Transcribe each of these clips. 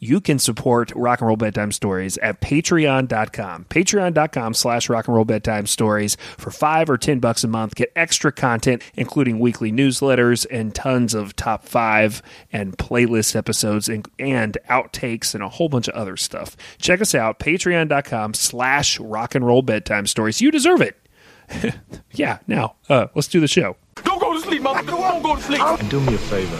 you can support Rock and Roll Bedtime Stories at patreon.com. Patreon.com slash rock and roll bedtime stories for five or ten bucks a month. Get extra content, including weekly newsletters and tons of top five and playlist episodes and, and outtakes and a whole bunch of other stuff. Check us out, patreon.com slash rock and roll bedtime stories. You deserve it. yeah, now, uh, let's do the show. Don't go to sleep, mother. Don't go to sleep. And do me a favor.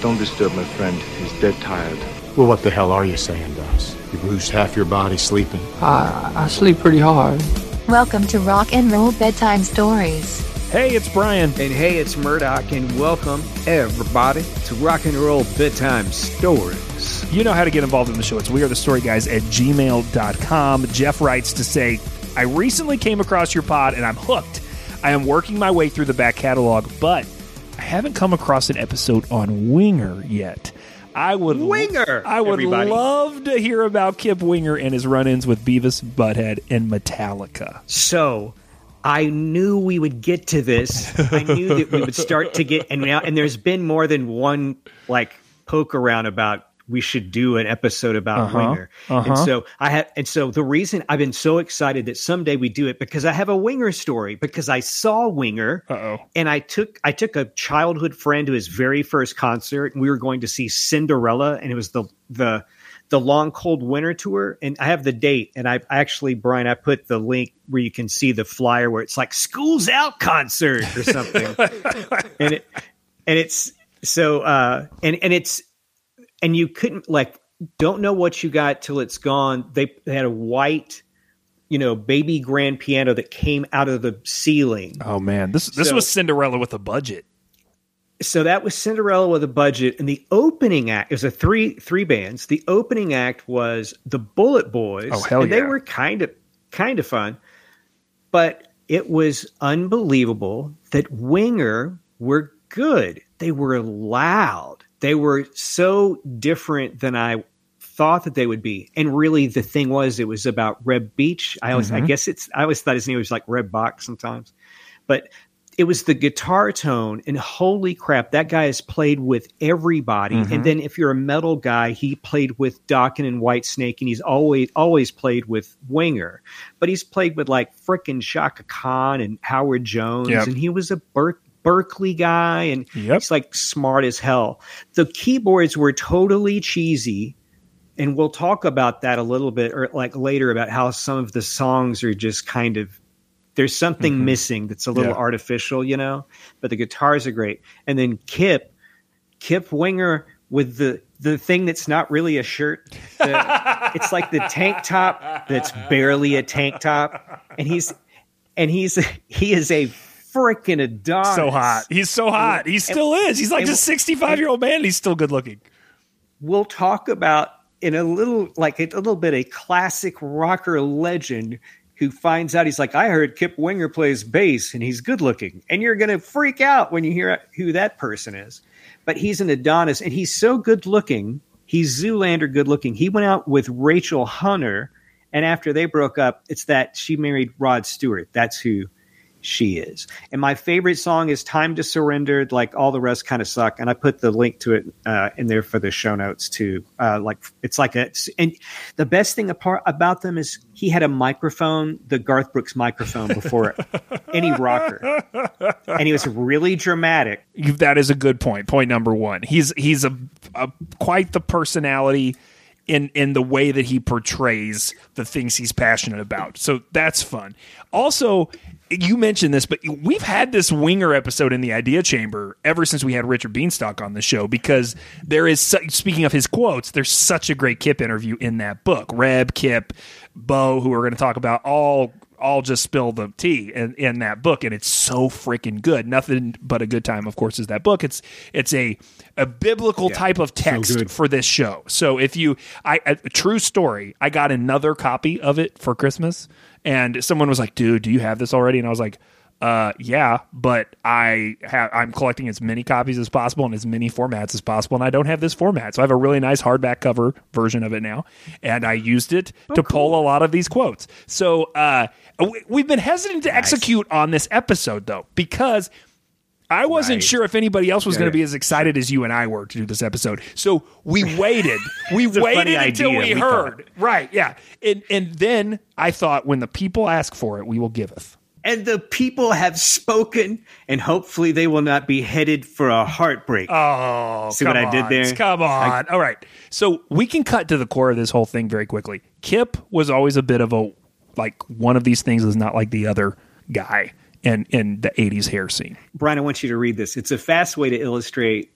Don't disturb my friend. He's dead tired. Well, what the hell are you saying to us? You lose half your body sleeping. I, I sleep pretty hard. Welcome to Rock and Roll Bedtime Stories. Hey, it's Brian. And hey, it's Murdock, and welcome everybody to Rock and Roll Bedtime Stories. You know how to get involved in the show. It's we are the story guys at gmail.com. Jeff writes to say, I recently came across your pod and I'm hooked. I am working my way through the back catalog, but I haven't come across an episode on Winger yet. I would Winger, I would everybody. love to hear about Kip Winger and his run-ins with Beavis, Butthead, and Metallica. So, I knew we would get to this. I knew that we would start to get, and now, and there's been more than one like poke around about we should do an episode about Uh-huh, Winger. uh-huh. And so I have, and so the reason I've been so excited that someday we do it because I have a Winger story because I saw Winger Uh-oh. and I took I took a childhood friend to his very first concert and we were going to see Cinderella and it was the the the long cold winter tour and I have the date and I actually Brian I put the link where you can see the flyer where it's like schools out concert or something and it and it's so uh and and it's and you couldn't like don't know what you got till it's gone they, they had a white you know baby grand piano that came out of the ceiling Oh man, this this So- was Cinderella with a budget. so that was Cinderella with a budget, and the opening act it was a three three bands. The opening act was the Bullet Boys. Oh, hell and they yeah. were kind of kind of fun, but it was unbelievable that Winger were good. They were loud. They were so different than I thought that they would be. And really, the thing was, it was about Reb Beach. I always, I mm-hmm. guess it's, I always thought his name was like Reb Bach sometimes, but it was the guitar tone. And holy crap, that guy has played with everybody. And mm-hmm. then if you're a metal guy, he played with Dokken and Whitesnake, and he's always always played with Winger. But he's played with like frickin' Chaka Khan and Howard Jones, Yep. and he was a Ber- Berkeley guy, and Yep. he's like smart as hell. The keyboards were totally cheesy and we'll talk about that a little bit or like later about how some of the songs are just kind of there's something missing that's a little Mm-hmm. Yeah. artificial you know but the guitars are great and then kip kip winger with the the thing that's not really a shirt The- it's like the tank top that's barely a tank top and he's and he's he is a freaking adonis So hot. He's so hot. He still is. He's like a 65 year old man. and He's still good looking. we'll talk about in a little like a little bit a classic rocker legend who finds out he's like I heard Kip Winger plays bass and he's good looking and you're going to freak out when you hear who that person is but he's an Adonis and he's so good looking he's Zoolander good looking he went out with Rachel Hunter and after they broke up it's that she married Rod Stewart that's who she is. And my favorite song is Time to Surrender. Like all the rest kind of suck. And I put the link to it uh, in there for the show notes too. Uh, like it's like a, and the best thing apart about them is he had a microphone, the Garth Brooks microphone before any rocker. And he was really dramatic. That is a good point. Point number one. He's he's a, a quite the personality in in the way that he portrays the things he's passionate about. So that's fun. Also, you mentioned this, but we've had this winger episode in the idea chamber ever since we had Richard Bienstock on the show because there is speaking of his quotes, there's such a great Kip interview in that book. Reb, Kip, Beau, who we're going to talk about, all all just spill the tea in, in that book and it's so freaking good. Nothing but a good time of course is that book. It's it's a a biblical type of text good. for this show. So if you i a true story i got another copy of it for christmas and someone was like dude do you have this already? And i was like uh yeah but i have i'm collecting as many copies as possible in as many formats as possible and i don't have this format so i have a really nice hardback cover version of it now and i used it to pull a lot of these quotes so uh we- we've been hesitant to execute on this episode though because I wasn't Right. sure if anybody else was going to be as excited as you and I were to do this episode. So we waited. We It's a funny waited until we, we heard. Right. Yeah. And and then I thought when the people ask for it, we will giveth. And the people have spoken, and hopefully they will not be headed for a heartbreak. Oh, See what come I did there? Come on. All right. So we can cut to the core of this whole thing very quickly. Kip was always a bit of a like one of these things is not like the other guy in in the 80s hair scene. Brian, I want you to read this. It's a fast way to illustrate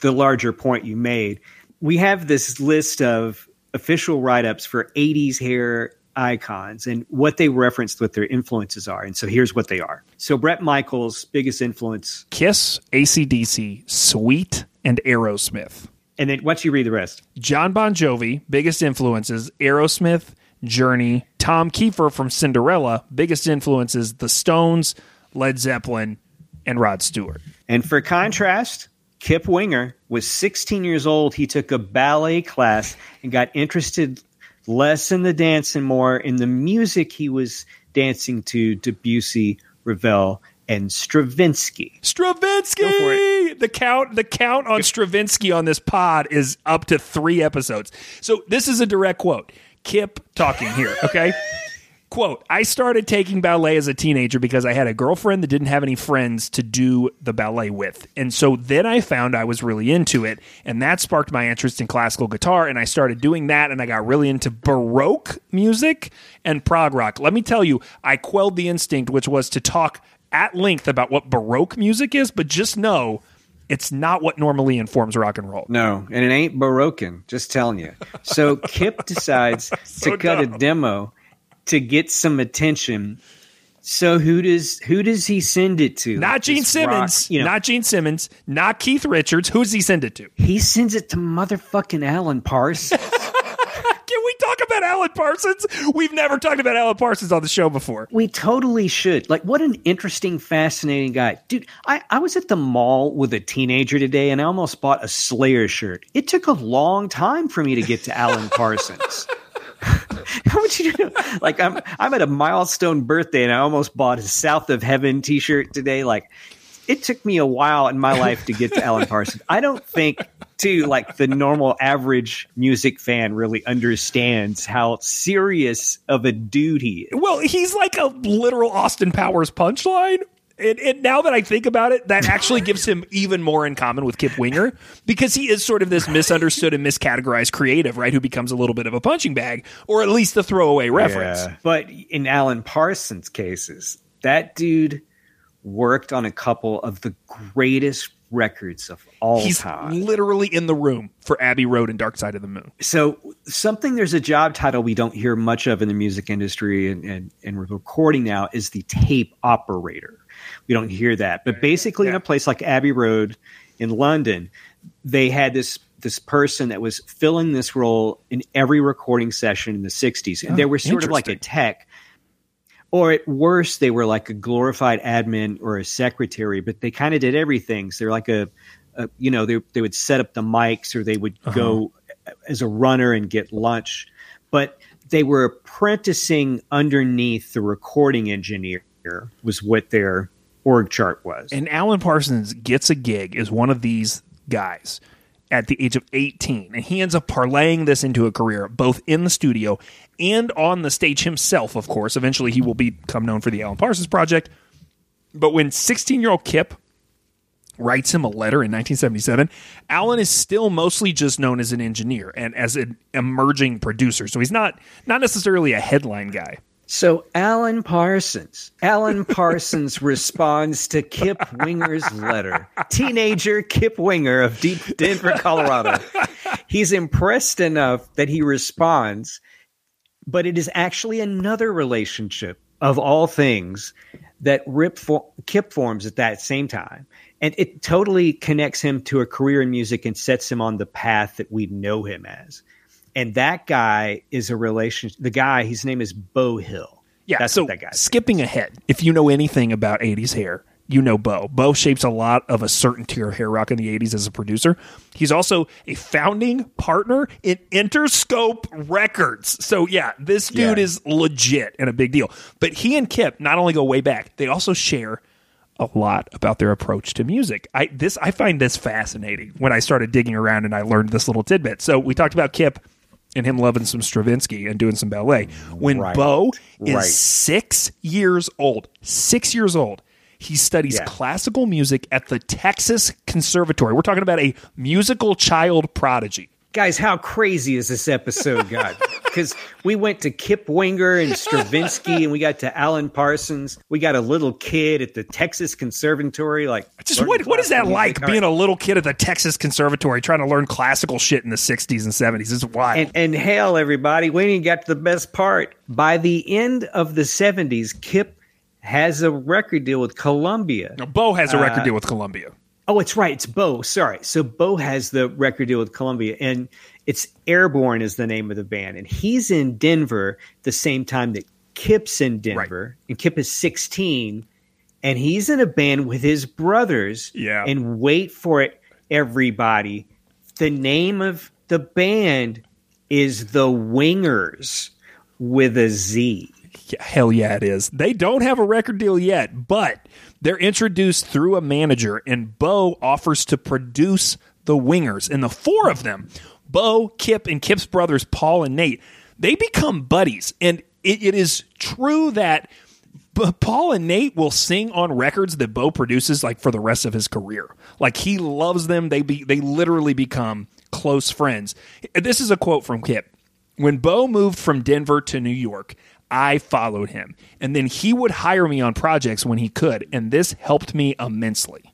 the larger point you made. We have this list of official write ups for 80s hair icons and what they referenced, what their influences are. And so here's what they are. So, Bret Michaels' biggest influence, Kiss, ACDC, Sweet, and Aerosmith. and then once you read the rest, John Bon Jovi, biggest influences Aerosmith, Journey, Tom Keifer from Cinderella, biggest influences The Stones, Led Zeppelin, and Rod Stewart. And for contrast, Kip Winger was 16 years old. He took a ballet class and got interested less in the dance and more in the music he was dancing to Debussy, Ravel, and Stravinsky. Stravinsky. Go for it. The count the count on Stravinsky on this pod is up to 3 episodes. So this is a direct quote. Kip talking here, okay? Quote, I started taking ballet as a teenager because I had a girlfriend that didn't have any friends to do the ballet with. And so then I found I was really into it, and that sparked my interest in classical guitar. And I started doing that, and I got really into Baroque music and prog rock. Let me tell you, I quelled the instinct, which was to talk at length about what Baroque music is, but just know it's not what normally informs rock and roll. No, and it ain't Baroque, just telling you. So Kip decides So to cut a demo to get some attention. So who does who does he send it to? Not Gene This rock- Simmons, you know, not Gene Simmons, not Keith Richards. Who does he send it to? he sends it to motherfucking Alan Parsons. Can we talk about Alan Parsons? We've never talked about Alan Parsons on the show before. We totally should. Like, what an interesting, fascinating guy. Dude, I, I was at the mall with a teenager today and I almost bought a Slayer shirt. It took a long time for me to get to Alan Parsons. How would you do? Like, I'm, I'm at a milestone birthday and I almost bought a South of Heaven t shirt today. Like, it took me a while in my life to get to Alan Parsons. I don't think, too, like the normal average music fan really understands how serious of a dude he is. Well, he's like a literal Austin Powers punchline. And, and now that I think about it, that actually gives him even more in common with Kip Winger because he is sort of this misunderstood and miscategorized creative, right? Who becomes a little bit of a punching bag or at least a throwaway reference. But in Alan Parsons' cases, that dude worked on a couple of the greatest records of all He's time. literally in the room for Abbey Road and Dark Side of the Moon. So something there's a job title we don't hear much of in the music industry and, and, and recording now is the tape operator. We don't hear that. But basically in a place like Abbey Road in London, they had this this person that was filling this role in every recording session in the 60s. And they oh, were sort of like a tech or at worst they were like a glorified admin or a secretary but they kind of did everything. So they're like a, a you know they, they would set up the mics or they would uh-huh. go as a runner and get lunch. But they were apprenticing underneath the recording engineer was what their org chart was And Alan Parsons gets a gig as one of these guys at the age of 18. And he ends up parlaying this into a career, both in the studio and on the stage himself, of course. Eventually, he will become known for the Alan Parsons Project. But when 16 year old Kip writes him a letter in 1977, Alan is still mostly just known as an engineer and as an emerging producer. So he's not not necessarily a headline guy. So Alan Parsons, Alan Parsons responds to Kip Winger's letter. Teenager Kip Winger of deep Denver, Colorado. He's impressed enough that he responds, but it is actually another relationship of all things that Rip for- Kip forms at that same time. And it totally connects him to a career in music and sets him on the path that we know him as. And that guy is a relation. The guy, his name is Beau Hill. Yeah, that's so that guy. skipping ahead, if you know anything about 80s hair, you know Beau. Beau shapes a lot of a certain tier of hair rock in the 80s as a producer. He's also a founding partner in Interscope Records. So, yeah, this dude Yeah. is legit and a big deal. But he and Kip not only go way back, they also share a lot about their approach to music. I this I find this fascinating when I started digging around and I learned this little tidbit. So we talked about Kip and him loving some Stravinsky and doing some ballet. When Right. Beau is Right. six years old, six years old, he studies Yeah. classical music at the Texas Conservatory. We're talking about a musical child prodigy. Guys, how crazy is this episode got? Because we went to Kip Winger and Stravinsky, and we got to Alan Parsons. We got a little kid at the Texas Conservatory. Like, Just what what is that like being a little kid at the Texas Conservatory trying to learn classical shit in the 60s and 70s? It's wild. And, and hail everybody, we didn't get to the best part. By the end of the 70s, Kip has a record deal with Columbia. Now, Beau has a Uh, record deal with Columbia. Oh, it's right. It's Beau. Sorry. So Beau has the record deal with Columbia, and it's Airborne is the name of the band, and he's in Denver the same time that Kip's in Denver, and Kip is sixteen, and he's in a band with his brothers. Yeah. And wait for it, everybody. The name of the band is the Wingers with a Z. Yeah, hell yeah, it is. They don't have a record deal yet, but they're introduced through a manager, and Beau offers to produce the Wingers. And the four of them, Beau, Kip, and Kip's brothers, Paul and Nate, they become buddies. And it, it is true that Paul and Nate will sing on records that Beau produces like for the rest of his career. Like he loves them. They be they literally become close friends. This is a quote from Kip. When Beau moved from Denver to New York, I followed him. And then he would hire me on projects when he could, and this helped me immensely.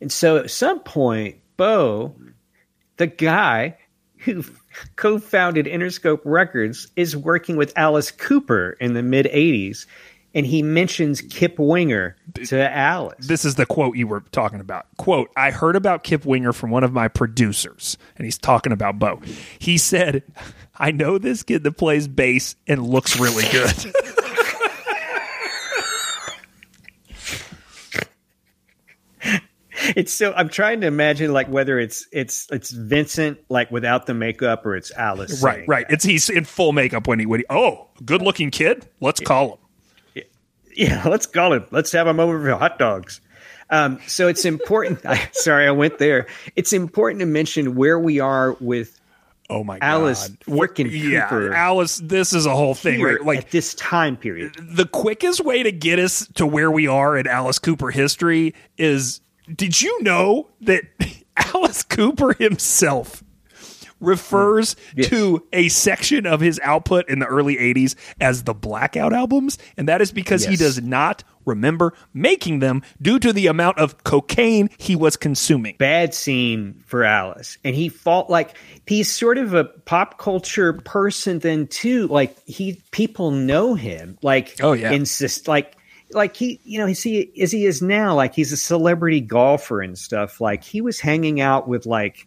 And so at some point, Beau, the guy who co founded Interscope Records, is working with Alice Cooper in the mid 80s. And he mentions Kip Winger to Alice. This is the quote you were talking about. Quote, I heard about Kip Winger from one of my producers, and he's talking about Beau. He said, I know this kid that plays bass and looks really good. It's so I'm trying to imagine like whether it's it's it's Vincent like without the makeup or it's Alice. right, right. that. It's he's in full makeup when he when he oh, good looking kid. Let's call him. Yeah, let's call him. Let's have him over for hot dogs. Um, so it's important. I, sorry, I went there. It's important to mention where we are with Oh my Alice god. frickin' yeah, Cooper Alice, this is a whole thing, right? Like at this time period. the quickest way to get us to where we are in Alice Cooper history is did you know that Alice Cooper himself refers mm. Yes. to a section of his output in the early 80s as the blackout albums and that is because he does not remember making them due to the amount of cocaine he was consuming. Bad scene for Alice, and he fought like he's sort of a pop culture person. Then too, like he people know him. Like Oh, yeah. insist like. Like he, you know, he's he as he is now. Like he's a celebrity golfer and stuff. Like he was hanging out with like,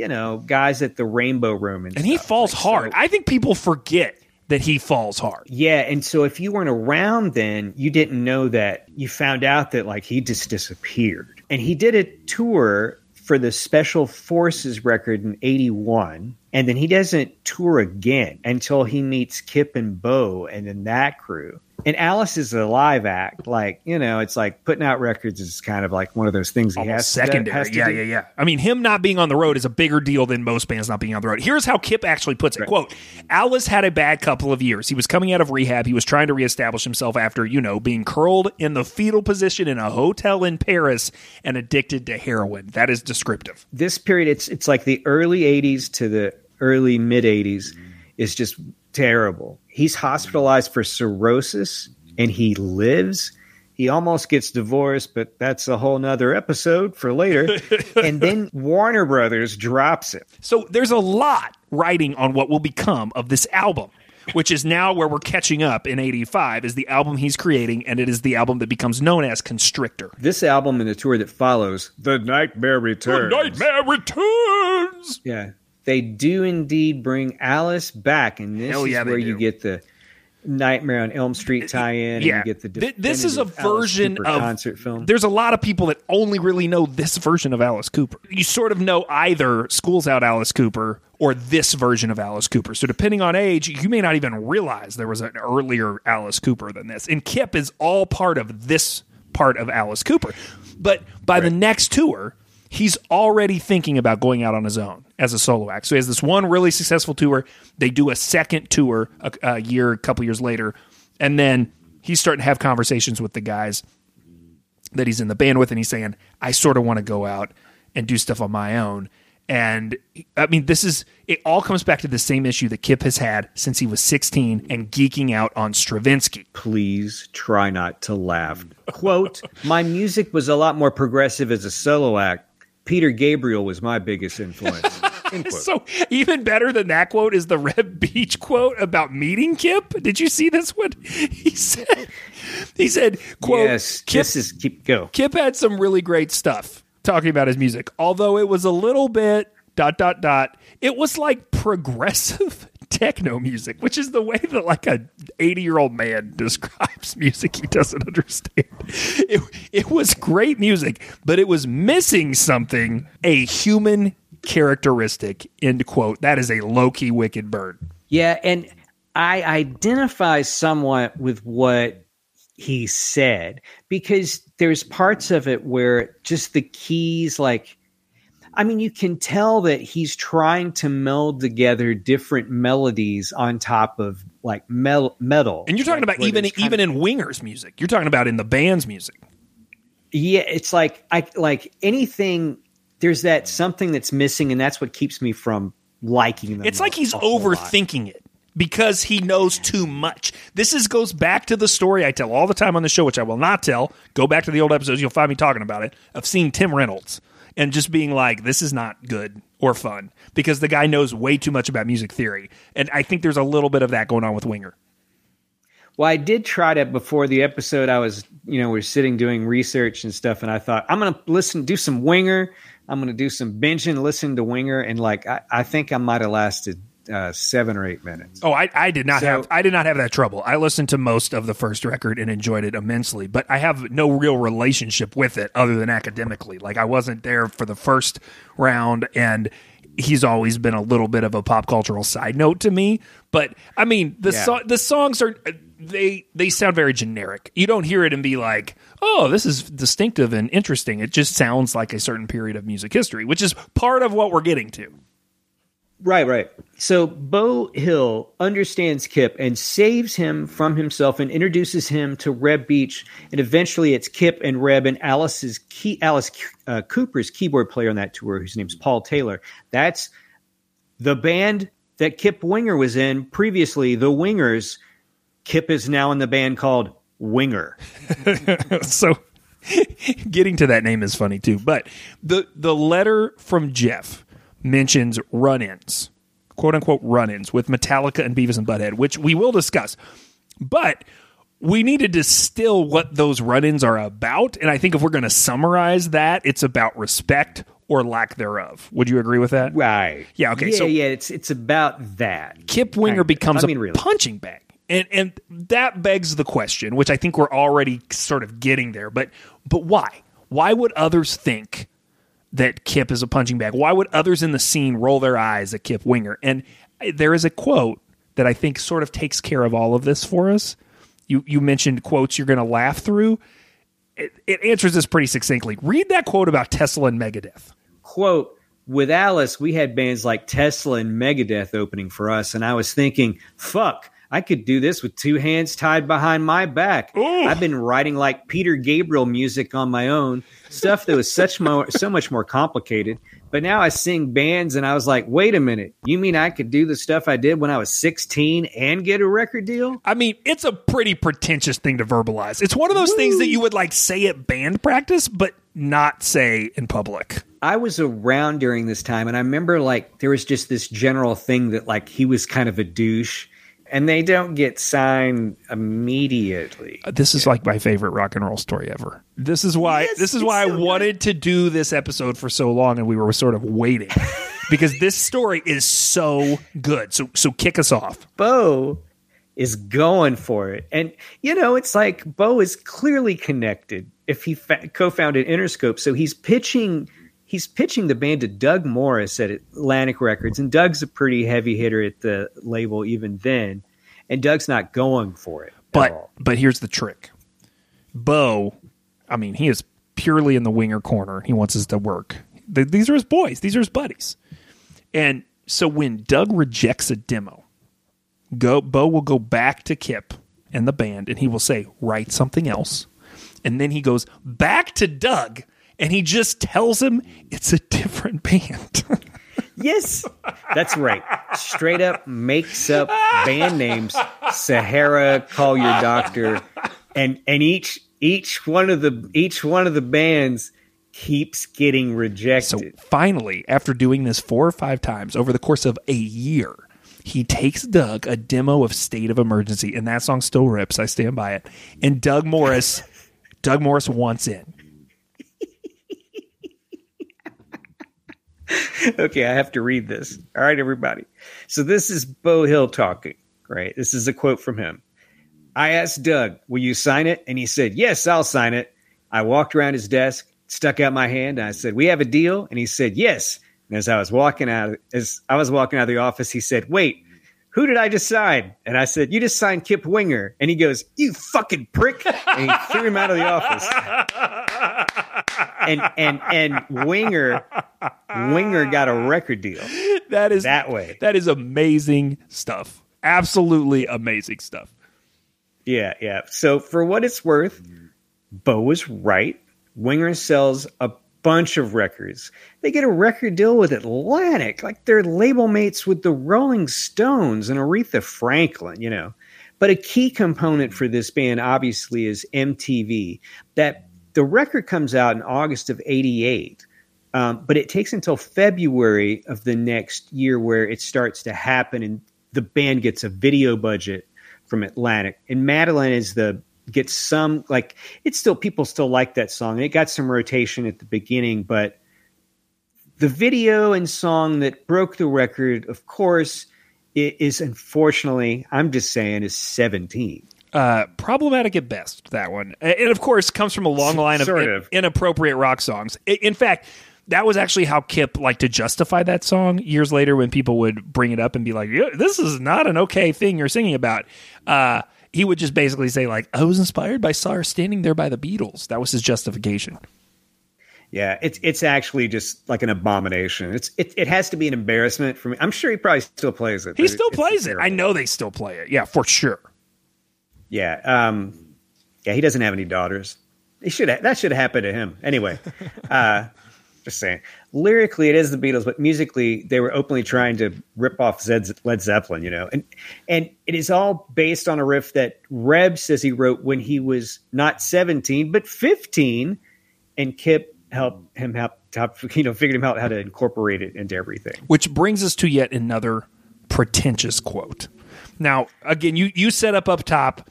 you know, guys at the Rainbow Room and And he falls Like, hard. so- I think people forget that he falls hard. Yeah, and so if you weren't around then, you didn't know that. You found out that like he just disappeared. And he did a tour for the Special Forces record in 81, and then he doesn't tour again until he meets Kip and Beau and then that crew. And Alice is a live act. Like, you know, it's like putting out records is kind of like one of those things he Almost has secondary. has yeah, do. yeah, yeah. I mean, him not being on the road is a bigger deal than most bands not being on the road. Here's how Kip actually puts it: "Quote: Alice had a bad couple of years. He was coming out of rehab. He was trying to reestablish himself after, you know, being curled in the fetal position in a hotel in Paris and addicted to heroin. That is descriptive. this period it's it's like the early 80s to the early mid 80s is just terrible he's hospitalized for cirrhosis and he lives he almost gets divorced but that's a whole nother episode for later and then warner brothers drops it So there's a lot writing on what will become of this album." Which is now where we're catching up in 85 is the album he's creating, and it is the album that becomes known as Constrictor. this album and the tour that follows the nightmare returns Nightmare returns! Yeah, they do indeed bring Alice back, and this Hell is yeah, where you get the Nightmare on Elm Street tie-in. Yeah, and you get the this is a Alice version Cooper of concert film. There's a lot of people that only really know this version of Alice Cooper. You sort of know either Schools Out Alice Cooper or this version of Alice Cooper. So depending on age, you may not even realize there was an earlier Alice Cooper than this. And Kip is all part of this part of Alice Cooper. But by the next tour, he's already thinking about going out on his own as a solo act. So he has this one really successful tour. They do a second tour a, a year, a couple years later, and then he's starting to have conversations with the guys that he's in the band with, and he's saying, "I sort of want to go out and do stuff on my own." And I mean, this is it. All comes back to the same issue that Kip has had since he was 16 and geeking out on Stravinsky. Please try not to laugh. Quote, my music was a lot more progressive as a solo act. Peter Gabriel was my biggest influence. So even better than that quote is the Reb Beach quote about meeting Kip. Did you see this one? He said, he said, quote, yes, Kip, this is keep go. Kip had some really great stuff talking about his music, although it was a little bit dot dot dot. It was like progressive techno music, which is the way that like a 80 year old man describes music he doesn't understand. It, it was great music, but it was missing something, a human characteristic, end quote. That is a low key wicked bird. Yeah, and I identify somewhat with what he said because there's parts of it where just the keys like I mean, you can tell that he's trying to meld together different melodies on top of like mel- metal. And you're talking Like, about even even of- in Winger's music. You're talking about in the band's music. yeah, it's like I like anything. There's that something that's missing, and that's what keeps me from liking them. It's like he's whole lot. overthinking it because he knows too much. This is goes back to the story I tell all the time on the show, which I will not tell. Go back to the old episodes; you'll find me talking about it. Of seeing Tim Reynolds and just being like, "This is not good or fun," because the guy knows way too much about music theory, and I think there's a little bit of that going on with Winger. Well, I did try to before the episode. I was, you know, we are sitting doing research and stuff, and I thought I'm going to listen, do some Winger. I'm going to do some binging, listen to Winger, and like I, I think I might have lasted uh, seven or eight minutes. Oh, I, I did not So- have I did not have that trouble. I listened to most of the first record and enjoyed it immensely, but I have no real relationship with it other than academically. Like I wasn't there for the first round and he's always been a little bit of a pop cultural side note to me, but I mean, the Yeah. so- the songs are they they sound very generic. You don't hear it and be like, "Oh, this is distinctive and interesting." It just sounds like a certain period of music history, which is part of what we're getting to. Right, right. So Beau Hill understands Kip and saves him from himself and introduces him to Reb Beach, and eventually it's Kip and Reb and Alice's key Alice uh, Cooper's keyboard player on that tour, whose name's Paul Taylor. That's the band that Kip Winger was in previously, the Wingers. Kip is now in the band called Winger. so getting to that name is funny too. But the the letter from Jeff mentions run-ins, quote unquote run-ins with Metallica and Beavis and Butthead, which we will discuss. But we need to distill what those run-ins are about, and I think if we're going to summarize that, it's about respect or lack thereof. Would you agree with that? Right. Yeah, okay, Yeah, so- yeah, it's it's about that. Kip Winger becomes I mean, a really. punching bag. And and that begs the question, which I think we're already sort of getting there, but but why? Why would others think that Kip is a punching bag? Why would others in the scene roll their eyes at Kip Winger? And there is a quote that I think sort of takes care of all of this for us. You you mentioned quotes you're going to laugh through. It, it answers this pretty succinctly. Read that quote about Tesla and Megadeth. quote with Alice, we had bands like Tesla and Megadeth opening for us, and I was thinking, fuck, I could do this with two hands tied behind my back. I've been writing like Peter Gabriel music on my own, stuff that was such more so much more complicated. But now I sing bands and I was like, wait a minute, you mean I could do the stuff I did when I was 16 and get a record deal? I mean, it's a pretty pretentious thing to verbalize. It's one of those things that you would like say at band practice, but not say in public. I was around during this time, and I remember like there was just this general thing that like he was kind of a douche, and they don't get signed immediately. Uh, this is like my favorite rock and roll story ever. This is why Yes, this is it's why I so good. wanted to do this episode for so long and we were sort of waiting. because this story is so good. So so kick us off. Beau is going for it, and you know it's like Beau is clearly connected. If he fa- co-founded Interscope, so he's pitching. He's pitching the band to Doug Morris at Atlantic Records, and Doug's a pretty heavy hitter at the label even then. And Doug's not going for it. But but here's the trick. Beau I mean, he is purely in the winger corner. He wants us to work. These are his boys. These are his buddies. And so when Doug rejects a demo, go Beau will go back to Kip and the band and he will say, write something else. And then he goes back to Doug and he just tells him it's a different band. Yes, that's right. Straight up makes up band names. Sahara, call your doctor, and and each each one of the each one of the bands keeps getting rejected. so finally, after doing this four or five times over the course of a year, he takes Doug a demo of State of Emergency, and that song still rips. I stand by it. And Doug Morris, Doug Morris wants in. okay, I have to read this. All right, everybody. So this is Beau Hill talking, right? This is a quote from him. I asked Doug, Will you sign it? And he said, Yes, I'll sign it. I walked around his desk, stuck out my hand, and I said, We have a deal? And he said, Yes. And as I was walking out, as I was walking out of the office, he said, Wait, who did I just sign? And I said, You just signed Kip Winger. And he goes, You fucking prick. And he threw him out of the office. And and and Winger Winger got a record deal That is that way. That is amazing stuff. Absolutely amazing stuff. Yeah, yeah. So for what it's worth, Beau was right. Winger sells a bunch of records. They get a record deal with Atlantic, like they're label mates with the Rolling Stones and Aretha Franklin, you know. But a key component for this band obviously is MTV. That the record comes out in August of 88. Um, but it takes until February of the next year where it starts to happen and the band gets a video budget from Atlantic. And Madalaine is the gets some like it's still people still like that song. It got some rotation at the beginning, but the video and song that broke the record, of course, is unfortunately, I'm just saying, is 17. Uh, problematic at best. That one, and of course, comes from a long line of, in- of. inappropriate rock songs. In fact, that was actually how Kip liked to justify that song years later when people would bring it up and be like, "This is not an okay thing you're singing about." Uh, he would just basically say like, "I was inspired by Saw Her standing there by the Beatles." That was his justification. Yeah, it's it's actually just like an abomination. It's it, it has to be an embarrassment for me. I'm sure he probably still plays it. He still plays it. I know they still play it. Yeah, for sure. Yeah. Um, yeah, he doesn't have any daughters. He should that should have happened to him. Anyway, uh, just saying. Lyrically, it is the Beatles, but musically, they were openly trying to rip off Zed's, Led Zeppelin, you know, and and it is all based on a riff that Reb says he wrote when he was not seventeen but fifteen, and Kip helped him help, help you know figured him out how to incorporate it into everything. Which brings us to yet another pretentious quote. Now, again, you you set up up top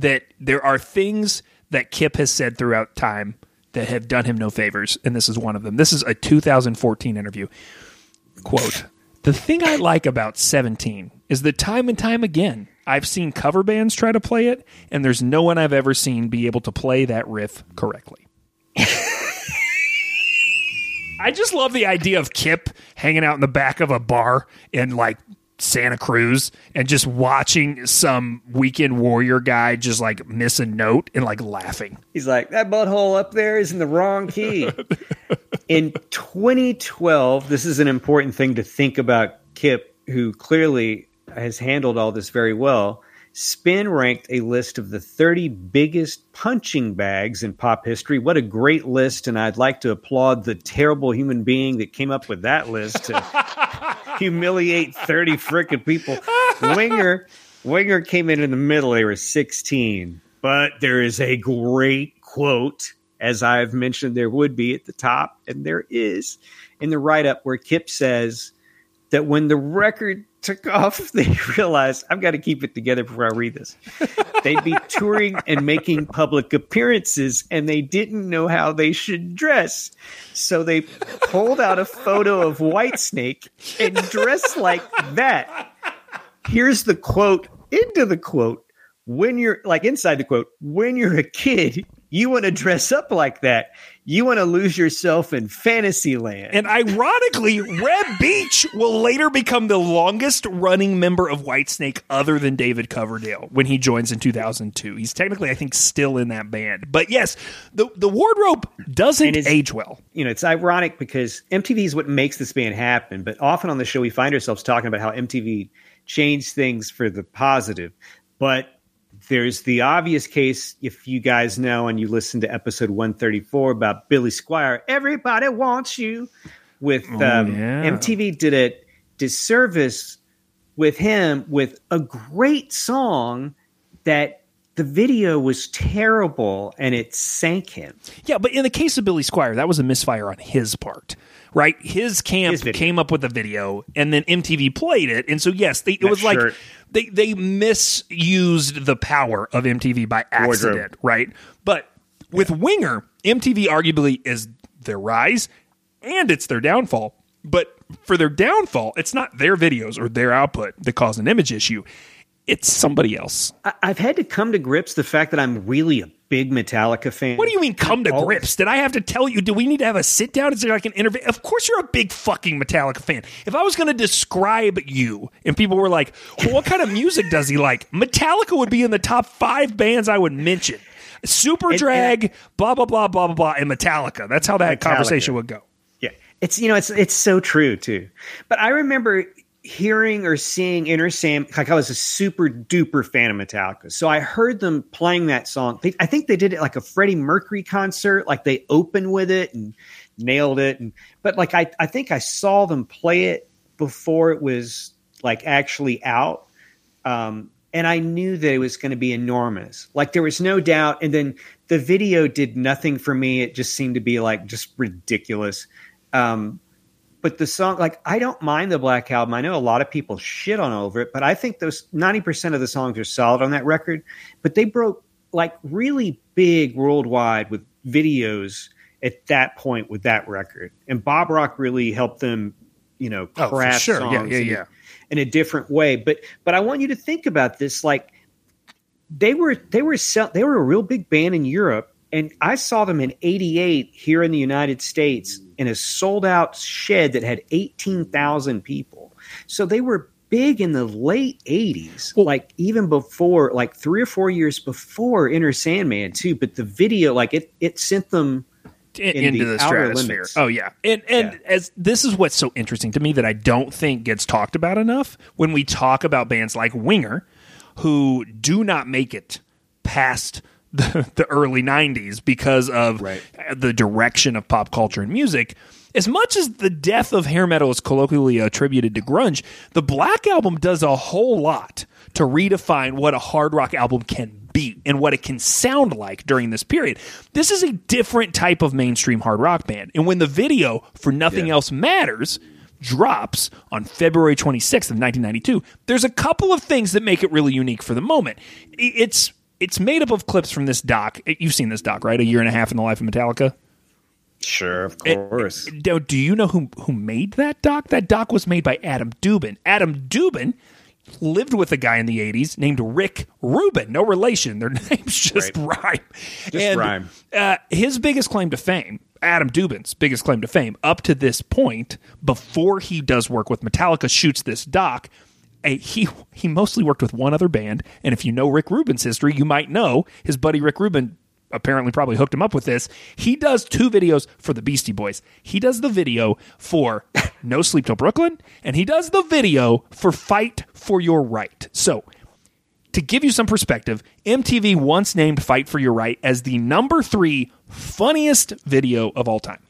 that there are things that Kip has said throughout time that have done him no favors, and this is one of them. This is a 2014 interview. Quote: The thing I like about 17 is that time and time again, I've seen cover bands try to play it, and there's no one I've ever seen be able to play that riff correctly. I just love the idea of Kip hanging out in the back of a bar and like Santa Cruz and just watching some weekend warrior guy just like miss a note and like laughing. He's like, that butthole up there is in the wrong key. in 2012, this is an important thing to think about Kip, who clearly has handled all this very well. Spin ranked a list of the 30 biggest punching bags in pop history. What a great list. And I'd like to applaud the terrible human being that came up with that list to humiliate 30 frickin' people. Winger, Winger came in in the middle. They were 16. But there is a great quote, as I've mentioned there would be at the top, and there is in the write up where Kip says that when the record took off, they realized I've got to keep it together before I read this. They'd be touring and making public appearances, and they didn't know how they should dress. So they pulled out a photo of Whitesnake and dressed like that. Here's the quote into the quote. When you're like inside the quote, when you're a kid, You want to dress up like that. You want to lose yourself in fantasy land. And ironically, Reb Beach will later become the longest running member of Whitesnake other than David Coverdale when he joins in 2002. He's technically, I think, still in that band. But yes, the, the wardrobe doesn't age well. you know, it's ironic because MTV is what makes this band happen. But often on the show, we find ourselves talking about how MTV changed things for the positive. But there's the obvious case, if you guys know and you listen to episode 134 about Billy Squier, everybody wants you. With um, yeah. MTV did a disservice with him with a great song that the video was terrible and it sank him. Yeah, but in the case of Billy Squier, that was a misfire on his part, right? His camp His came up with a video, and then MTV played it, and so yes, they, it That was like they they misused the power of MTV by accident, Wardrobe. right? But with Winger, MTV arguably is their rise and it's their downfall. But for their downfall, it's not their videos or their output that cause an image issue. It's somebody else. I- I've had to come to grips the fact that I'm really a big Metallica fan. What do you mean come to grips? Did I have to tell you? Do we need to have a sit down? Is there like an interview? Of course you're a big fucking Metallica fan. If I was going to describe you and people were like, well, what kind of music does he like? Metallica would be in the top five bands I would mention. Super And- Drag, blah, blah, blah, blah, blah, blah, and Metallica. That's how that Metallica. conversation would go. Yeah, it's you know it's it's so true too. But I remember hearing or seeing Enter Sandman. Like I was a super duper fan of Metallica, so I heard them playing that song. I think they did it like a Freddie Mercury concert. Like they opened with it and nailed it. And but like I I think I saw them play it before it was like actually out. Um, and I knew that it was going to be enormous. Like there was no doubt. And then the video did nothing for me. It just seemed to be like just ridiculous. Um, but the song, like I don't mind the Black Album. I know a lot of people shit on over it, but I think those ninety percent of the songs are solid on that record. But they broke like really big worldwide with videos at that point with that record, and Bob Rock really helped them, you know, Oh, craft sure. Yeah, songs yeah, in a- yeah. in a different way. But but I want you to think about this. Like they were they were sell, they were a real big band in Europe, and I saw them in '88 here in the United States mm. in a sold out shed that had eighteen thousand people. So they were big in the late '80s, like even before, like three or four years before Enter Sandman too. But the video, like it it sent them in- in into the the, stratosphere. limits. Oh yeah, and and Yeah. as this is what's so interesting to me that I don't think gets talked about enough when we talk about bands like Winger, who do not make it past the, the early '90s because of Right. the direction of pop culture and music. As much as the death of hair metal is colloquially attributed to grunge, the Black Album does a whole lot to redefine what a hard rock album can be and what it can sound like during this period. This is a different type of mainstream hard rock band. And when the video for Nothing Else Matters drops on February 26th of 1992, there's a couple of things that make it really unique for the moment. It's it's made up of clips from this doc. You've seen this doc, right? A year and a half in the life of Metallica. sure, of It- course. do, do you know who who made that doc? That doc was made by Adam Dubin. Adam Dubin lived with a guy in the 80s named Rick Rubin. No relation. Their names just rhyme. Just rhyme. Uh, his biggest claim to fame, Adam Dubin's biggest claim to fame, up to this point, before he does work with Metallica, shoots this doc. Eh, he he mostly worked with one other band, and if you know Rick Rubin's history, you might know his buddy Rick Rubin apparently probably hooked him up with this. He does two videos for the Beastie Boys. He does the video for No Sleep Till Brooklyn, and he does the video for Fight for Your Right. So, to give you some perspective, MTV once named Fight for Your Right as the number three funniest video of all time.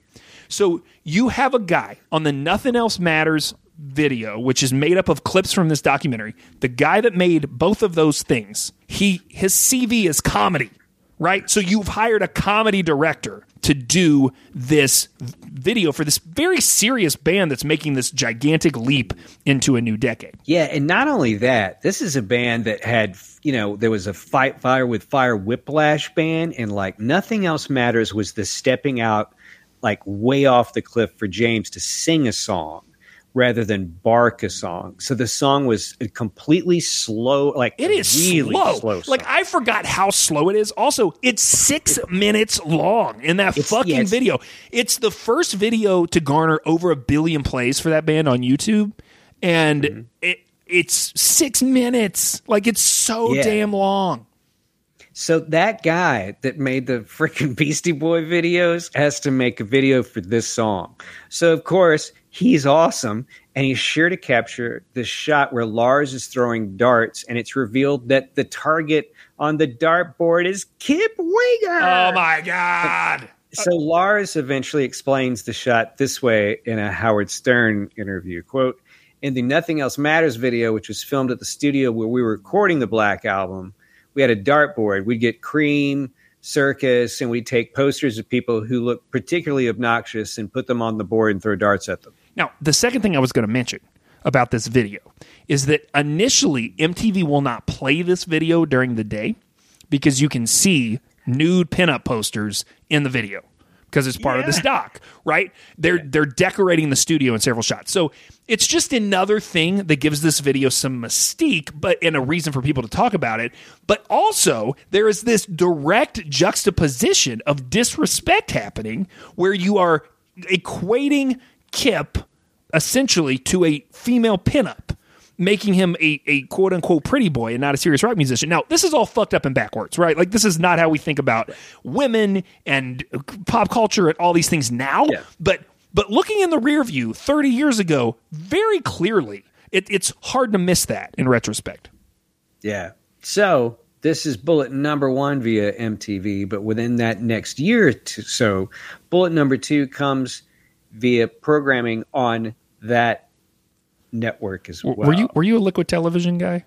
So you have a guy on the Nothing Else Matters video, which is made up of clips from this documentary. The guy that made both of those things, he his CV is comedy, right? So you've hired a comedy director to do this video for this very serious band that's making this gigantic leap into a new decade. Yeah, and not only that, this is a band that had, you know, there was a Fight Fire with Fire Whiplash band, and like nothing else matters was the stepping out, like way off the cliff for James to sing a song. Rather than bark a song. So the song was a completely slow, like It is really slow. slow. like. I forgot how slow it is. Also, it's six minutes long in that fucking yeah, it's- video. It's the first video to garner over a billion plays for that band on YouTube, and Mm-hmm. it it's six minutes. Like it's so Yeah. damn long. So that guy that made the freaking Beastie Boy videos has to make a video for this song. So of course he's awesome, and he's sure to capture the shot where Lars is throwing darts, and it's revealed that the target on the dartboard is Kip Winger. Oh my god! So Lars eventually explains the shot this way in a Howard Stern interview. Quote, in the Nothing Else Matters video, which was filmed at the studio where we were recording the Black Album, we had a dartboard. We'd get Kerrang!, circus, and we'd take posters of people who looked particularly obnoxious and put them on the board and throw darts at them. Now, the second thing I was going to mention about this video is that initially MTV will not play this video during the day because you can see nude pinup posters in the video because it's part of the stock, right? They're they're decorating the studio in several shots. So it's just another thing that gives this video some mystique, but and a reason for people to talk about it. But also there is this direct juxtaposition of disrespect happening where you are equating Kip essentially to a female pinup, making him a, a quote unquote pretty boy and not a serious rock musician. Now, this is all fucked up and backwards, right? Like, this is not how we think about women and pop culture and all these things now. Yeah. But but looking in the rear view 30 years ago, very clearly, it, it's hard to miss that in retrospect. Yeah. So this is bullet number one via MTV, but within that next year or so bullet number two comes via programming on that network as well. Were you were you a liquid television guy?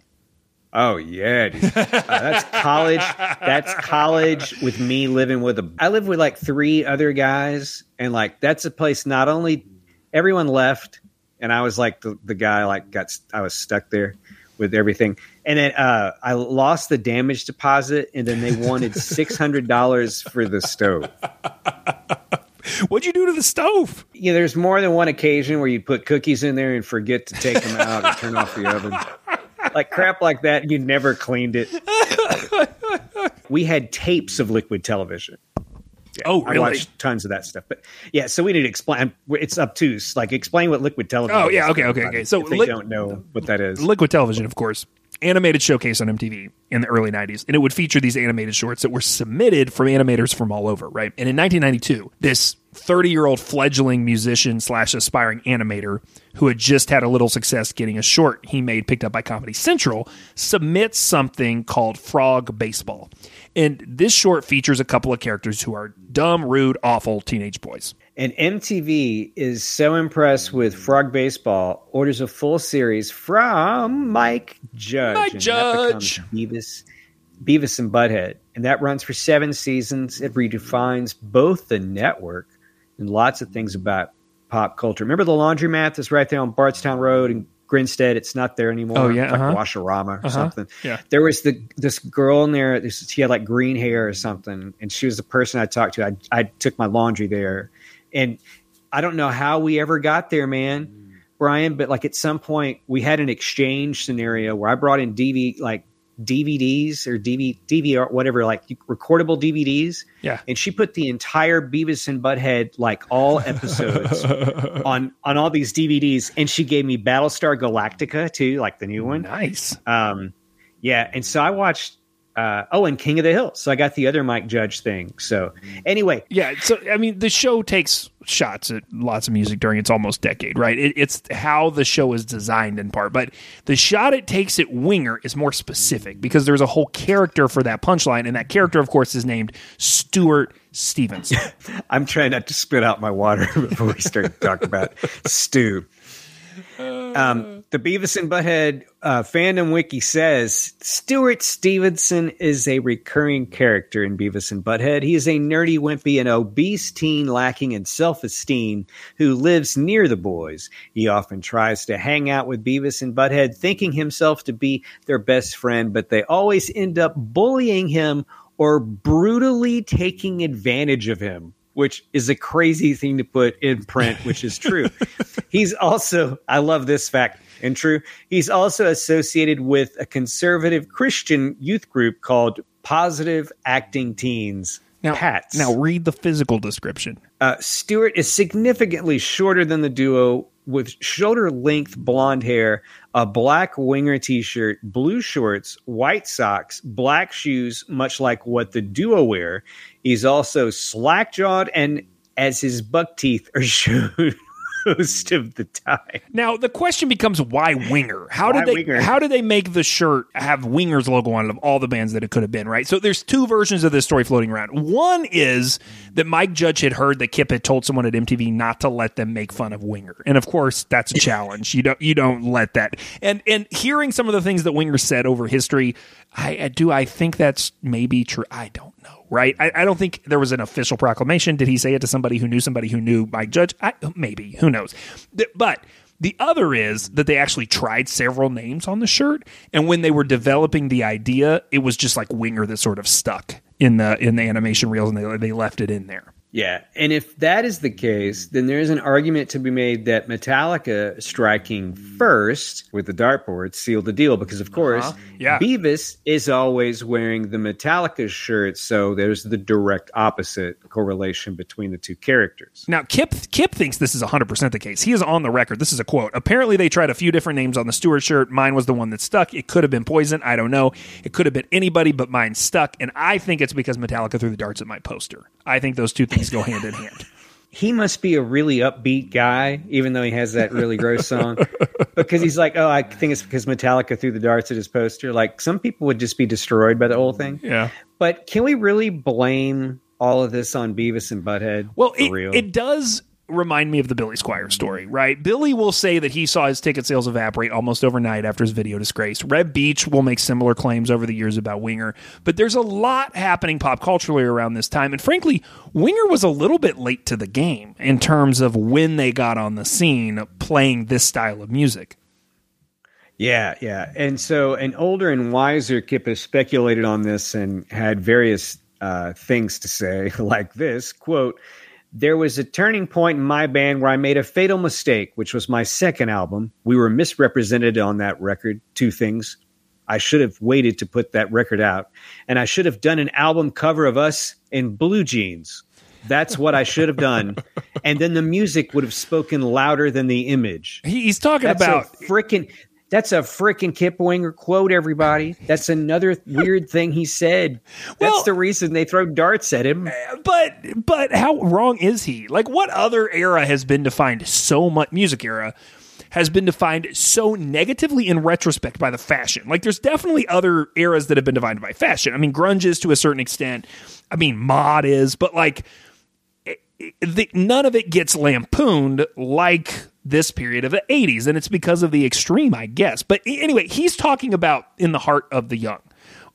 Oh yeah. Uh, that's college. That's college with me living with a. I live with like three other guys, and like that's a place. Not only everyone left, and I was like the, the guy like got I was stuck there with everything, and then uh, I lost the damage deposit, and then they wanted six hundred dollars for the stove. What'd you do to the stove? Yeah, there's more than one occasion where you put cookies in there and forget to take them out and turn off the oven. Like crap like that, you never cleaned it. we had tapes of liquid television. oh, I watched tons of that stuff. But yeah, so we need to explain. It's obtuse. Like explain what liquid television. Oh, yeah, okay, okay, okay. So if they li- don't know what that is. Liquid Television, of course, animated showcase on MTV in the early 90s. And it would feature these animated shorts that were submitted from animators from all over, right? And in 1992, this 30 year old fledgling musician slash aspiring animator who had just had a little success getting a short he made picked up by Comedy Central submits something called Frog Baseball. And this short features a couple of characters who are dumb, rude, awful teenage boys. And MTV is so impressed with Frog Baseball, orders a full series from Mike Judge. Mike and Judge. Beavis, Beavis and Butthead. And that runs for seven seasons. It redefines both the network and lots of things about pop culture. Remember the laundromat that's right there on Bardstown Road in Grinstead? It's not there anymore. Oh, yeah, It's like uh-huh. Washarama or something. yeah. There was the this girl in there. This, she had like green hair or something, and she was the person I talked to. I I took my laundry there, and I don't know how we ever got there, man, Brian. But like at some point, we had an exchange scenario where I brought in DV like DVDs or DV DVR whatever like recordable DVDs. Yeah. and she put the entire Beavis and Butthead like all episodes on on all these DVDs, and she gave me Battlestar Galactica too, like the new one. Nice. Um, yeah, and so I watched. Uh, oh, and King of the Hill. So I got the other Mike Judge thing. So anyway, Yeah, so I mean, the show takes shots at lots of music during its almost decade, right? It, it's how the show is designed in part, but the shot it takes at Winger is more specific because there's a whole character for that punchline, and that character, of course, is named Stewart Stevens. I'm trying not to spit out my water before we start talking about stew. Um, the Beavis and Butthead uh, fandom wiki says Stewart Stevenson is a recurring character in Beavis and Butthead. He is a nerdy, wimpy, and obese teen lacking in self esteem who lives near the boys. He often tries to hang out with Beavis and Butthead, thinking himself to be their best friend, but they always end up bullying him or brutally taking advantage of him. Which is a crazy thing to put in print, which is true. he's also, I love this fact and true. He's also associated with a conservative Christian youth group called Positive Acting Teens. Now, Pats. now read the physical description. Uh, Stewart is significantly shorter than the duo with shoulder length blonde hair, a black winger t shirt, blue shorts, white socks, black shoes, much like what the duo wear. He's also slack jawed and as his buck teeth are shown most of the time. Now the question becomes why Winger? How Why did they Winger? how did they make the shirt have Winger's logo on it of all the bands that it could have been, right? So there's two versions of this story floating around. One is that Mike Judge had heard that Kip had told someone at MTV not to let them make fun of Winger. And of course that's a challenge. You don't you don't let that. And and hearing some of the things that Winger said over history, I, I do I think that's maybe true. I don't know. Right? I, I don't think there was an official proclamation. Did he say it to somebody who knew somebody who knew Mike Judge? I, maybe. Who knows? But the other is that they actually tried several names on the shirt, and when they were developing the idea, it was just like Winger that sort of stuck in the in the animation reels, and they they left it in there. Yeah. And if that is the case, mm. then there is an argument to be made that Metallica striking mm. first with the dartboard sealed the deal because, of uh-huh. course, Yeah. Beavis is always wearing the Metallica shirt. So there's the direct opposite correlation between the two characters. Now, Kip Kip thinks this is 100% the case. He is on the record. This is a quote. Apparently, they tried a few different names on the Stewart shirt. Mine was the one that stuck. It could have been Poison. I don't know. It could have been anybody, but mine stuck. And I think it's because Metallica threw the darts at my poster. I think those two things go hand in hand. He must be a really upbeat guy, even though he has that really gross song. Because he's like, oh, I think it's because Metallica threw the darts at his poster. Like, some people would just be destroyed by the whole thing. Yeah. But can we really blame all of this on Beavis and Butthead? Well, for it, real? it does remind me of the Billy Squier story, right? Billy will say that he saw his ticket sales evaporate almost overnight after his video disgrace. Reb Beach will make similar claims over the years about Winger, but there's a lot happening pop culturally around this time. And frankly, Winger was a little bit late to the game in terms of when they got on the scene playing this style of music. Yeah, yeah. And so an older and wiser Kip has speculated on this and had various uh, things to say, like this quote, there was a turning point in my band where I made a fatal mistake, which was my second album. We were misrepresented on that record. Two things. I should have waited to put that record out, and I should have done an album cover of us in blue jeans. That's what I should have done. And then the music would have spoken louder than the image. He's talking That's about a freaking. That's a freaking Kip Winger quote, everybody. That's another weird thing he said. That's Well- the reason they throw darts at him. Eh, but but how wrong is he? Like what other era has been defined so much music era has been defined so negatively in retrospect by the fashion. Like there's definitely other eras that have been defined by fashion. I mean grunge is to a certain extent. I mean mod is, but like it- it- the, none of it gets lampooned like this period of the 80s and it's because of the extreme I guess. But anyway, he's talking about in the heart of the young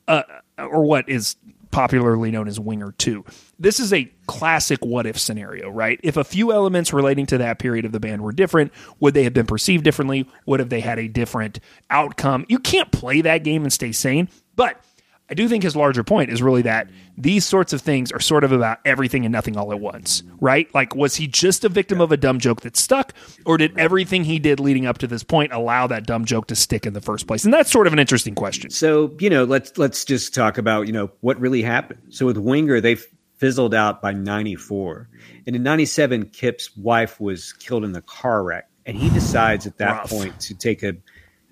uh, or what is popularly known as Winger 2. This is a classic what if scenario, right? If a few elements relating to that period of the band were different, would they have been perceived differently? Would have they had a different outcome? You can't play that game and stay sane, but I do think his larger point is really that these sorts of things are sort of about everything and nothing all at once, right? Like, was he just a victim of a dumb joke that stuck, or did everything he did leading up to this point allow that dumb joke to stick in the first place? And that's sort of an interesting question. So you know, let's let's just talk about you know what really happened. So with Winger, they fizzled out by '94, and in '97, Kip's wife was killed in the car wreck, and he decides at that Rough. point to take a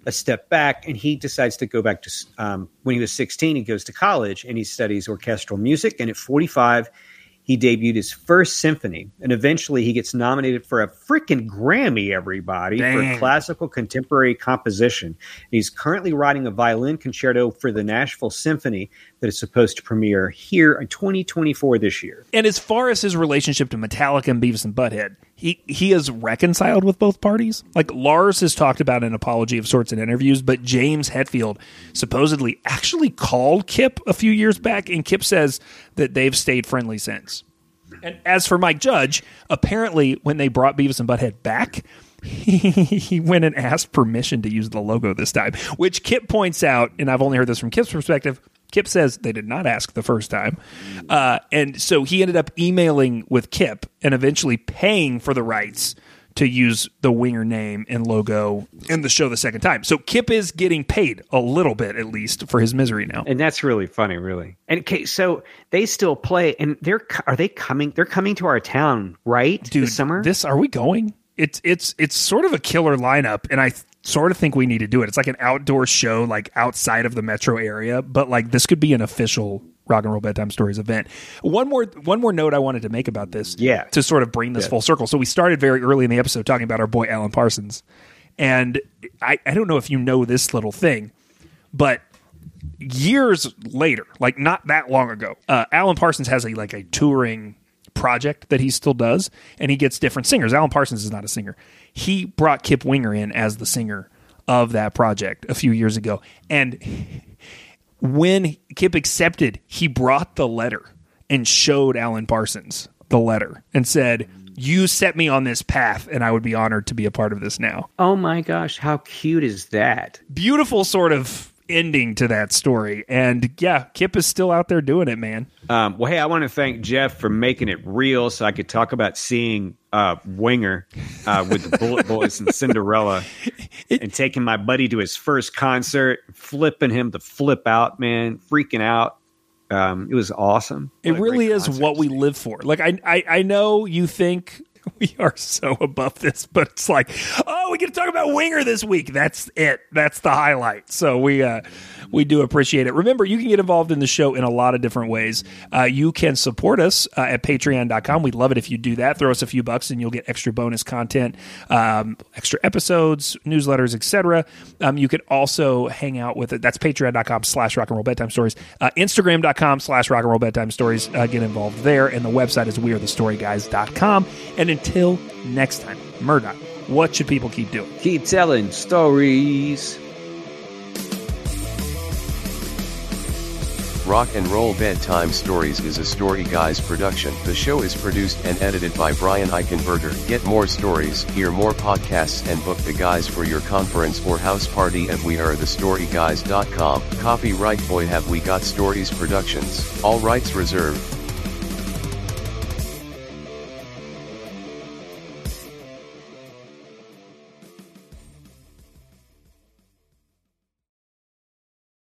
a step back, and he decides to go back to um, when he was 16. He goes to college and he studies orchestral music, and at 45. He debuted his first symphony, and eventually he gets nominated for a freaking Grammy, everybody, for classical contemporary composition. He's currently writing a violin concerto for the Nashville Symphony that is supposed to premiere here in 2024 this year. And as far as his relationship to Metallica and Beavis and Butthead, he he is reconciled with both parties. Like Lars has talked about an apology of sorts in interviews, but James Hetfield supposedly actually called Kip a few years back, and Kip says that they've stayed friendly since. And as for Mike Judge, apparently when they brought Beavis and Butthead back, he went and asked permission to use the logo this time, which Kip points out, and I've only heard this from Kip's perspective, Kip says they did not ask the first time. Uh, and so he ended up emailing with Kip and eventually paying for the rights to use the Winger name and logo in the show the second time. So Kip is getting paid a little bit at least for his misery now. And that's really funny, really. And okay, so they still play, and they're are they coming? They're coming to our town, right? Dude, this summer. This are we going? It's it's it's sort of a killer lineup, and I sort of think we need to do it. It's like an outdoor show, like outside of the metro area, but like this could be an official rock and roll bedtime stories event. One more one more note I wanted to make about this, Yeah. to sort of bring this full circle. So we started very early in the episode talking about our boy Alan Parsons, and I I don't know if you know this little thing, but years later, like not that long ago, uh, Alan Parsons has a like a touring project that he still does, and he gets different singers. Alan Parsons is not a singer. He brought Kip Winger in as the singer of that project a few years ago, and when Kip accepted, he brought the letter and showed Alan Parsons the letter and said. You set me on this path, and I would be honored to be a part of this now oh my gosh, how cute is that? beautiful sort of ending to that story. And yeah, Kip is still out there doing it, man. Um, well, hey, I want to thank Jeff for making it real, so I could talk about seeing uh, Winger uh, with the Bullet Boys and Cinderella, and taking my buddy to his first concert, flipping him to flip out, man, freaking out. Um, it was awesome. It What a really is what we live for. Like I, I, I know you think we are so above this, but it's like, oh, we get to talk about Winger this week. That's it. That's the highlight. So we, uh, we do appreciate it. Remember, you can get involved in the show in a lot of different ways. Uh, you can support us uh, at patreon.com. We'd love it if you do that. Throw us a few bucks and you'll get extra bonus content, um, extra episodes, newsletters, etc. Um, you could also hang out with it. That's patreon.com slash rock and roll bedtime stories. Uh, Instagram.com slash rock and roll bedtime stories. Uh, get involved there. And the website is wearethestoryguys.com. And until next time, Murdock, what should people keep doing? Keep telling stories. Rock and Roll Bedtime Stories is a Story Guys production. The show is produced and edited by Brian Eichenberger. Get more stories, hear more podcasts, and book the guys for your conference or house party at wearethestoryguys.com. Copyright Boy Have We Got Stories Productions. All rights reserved.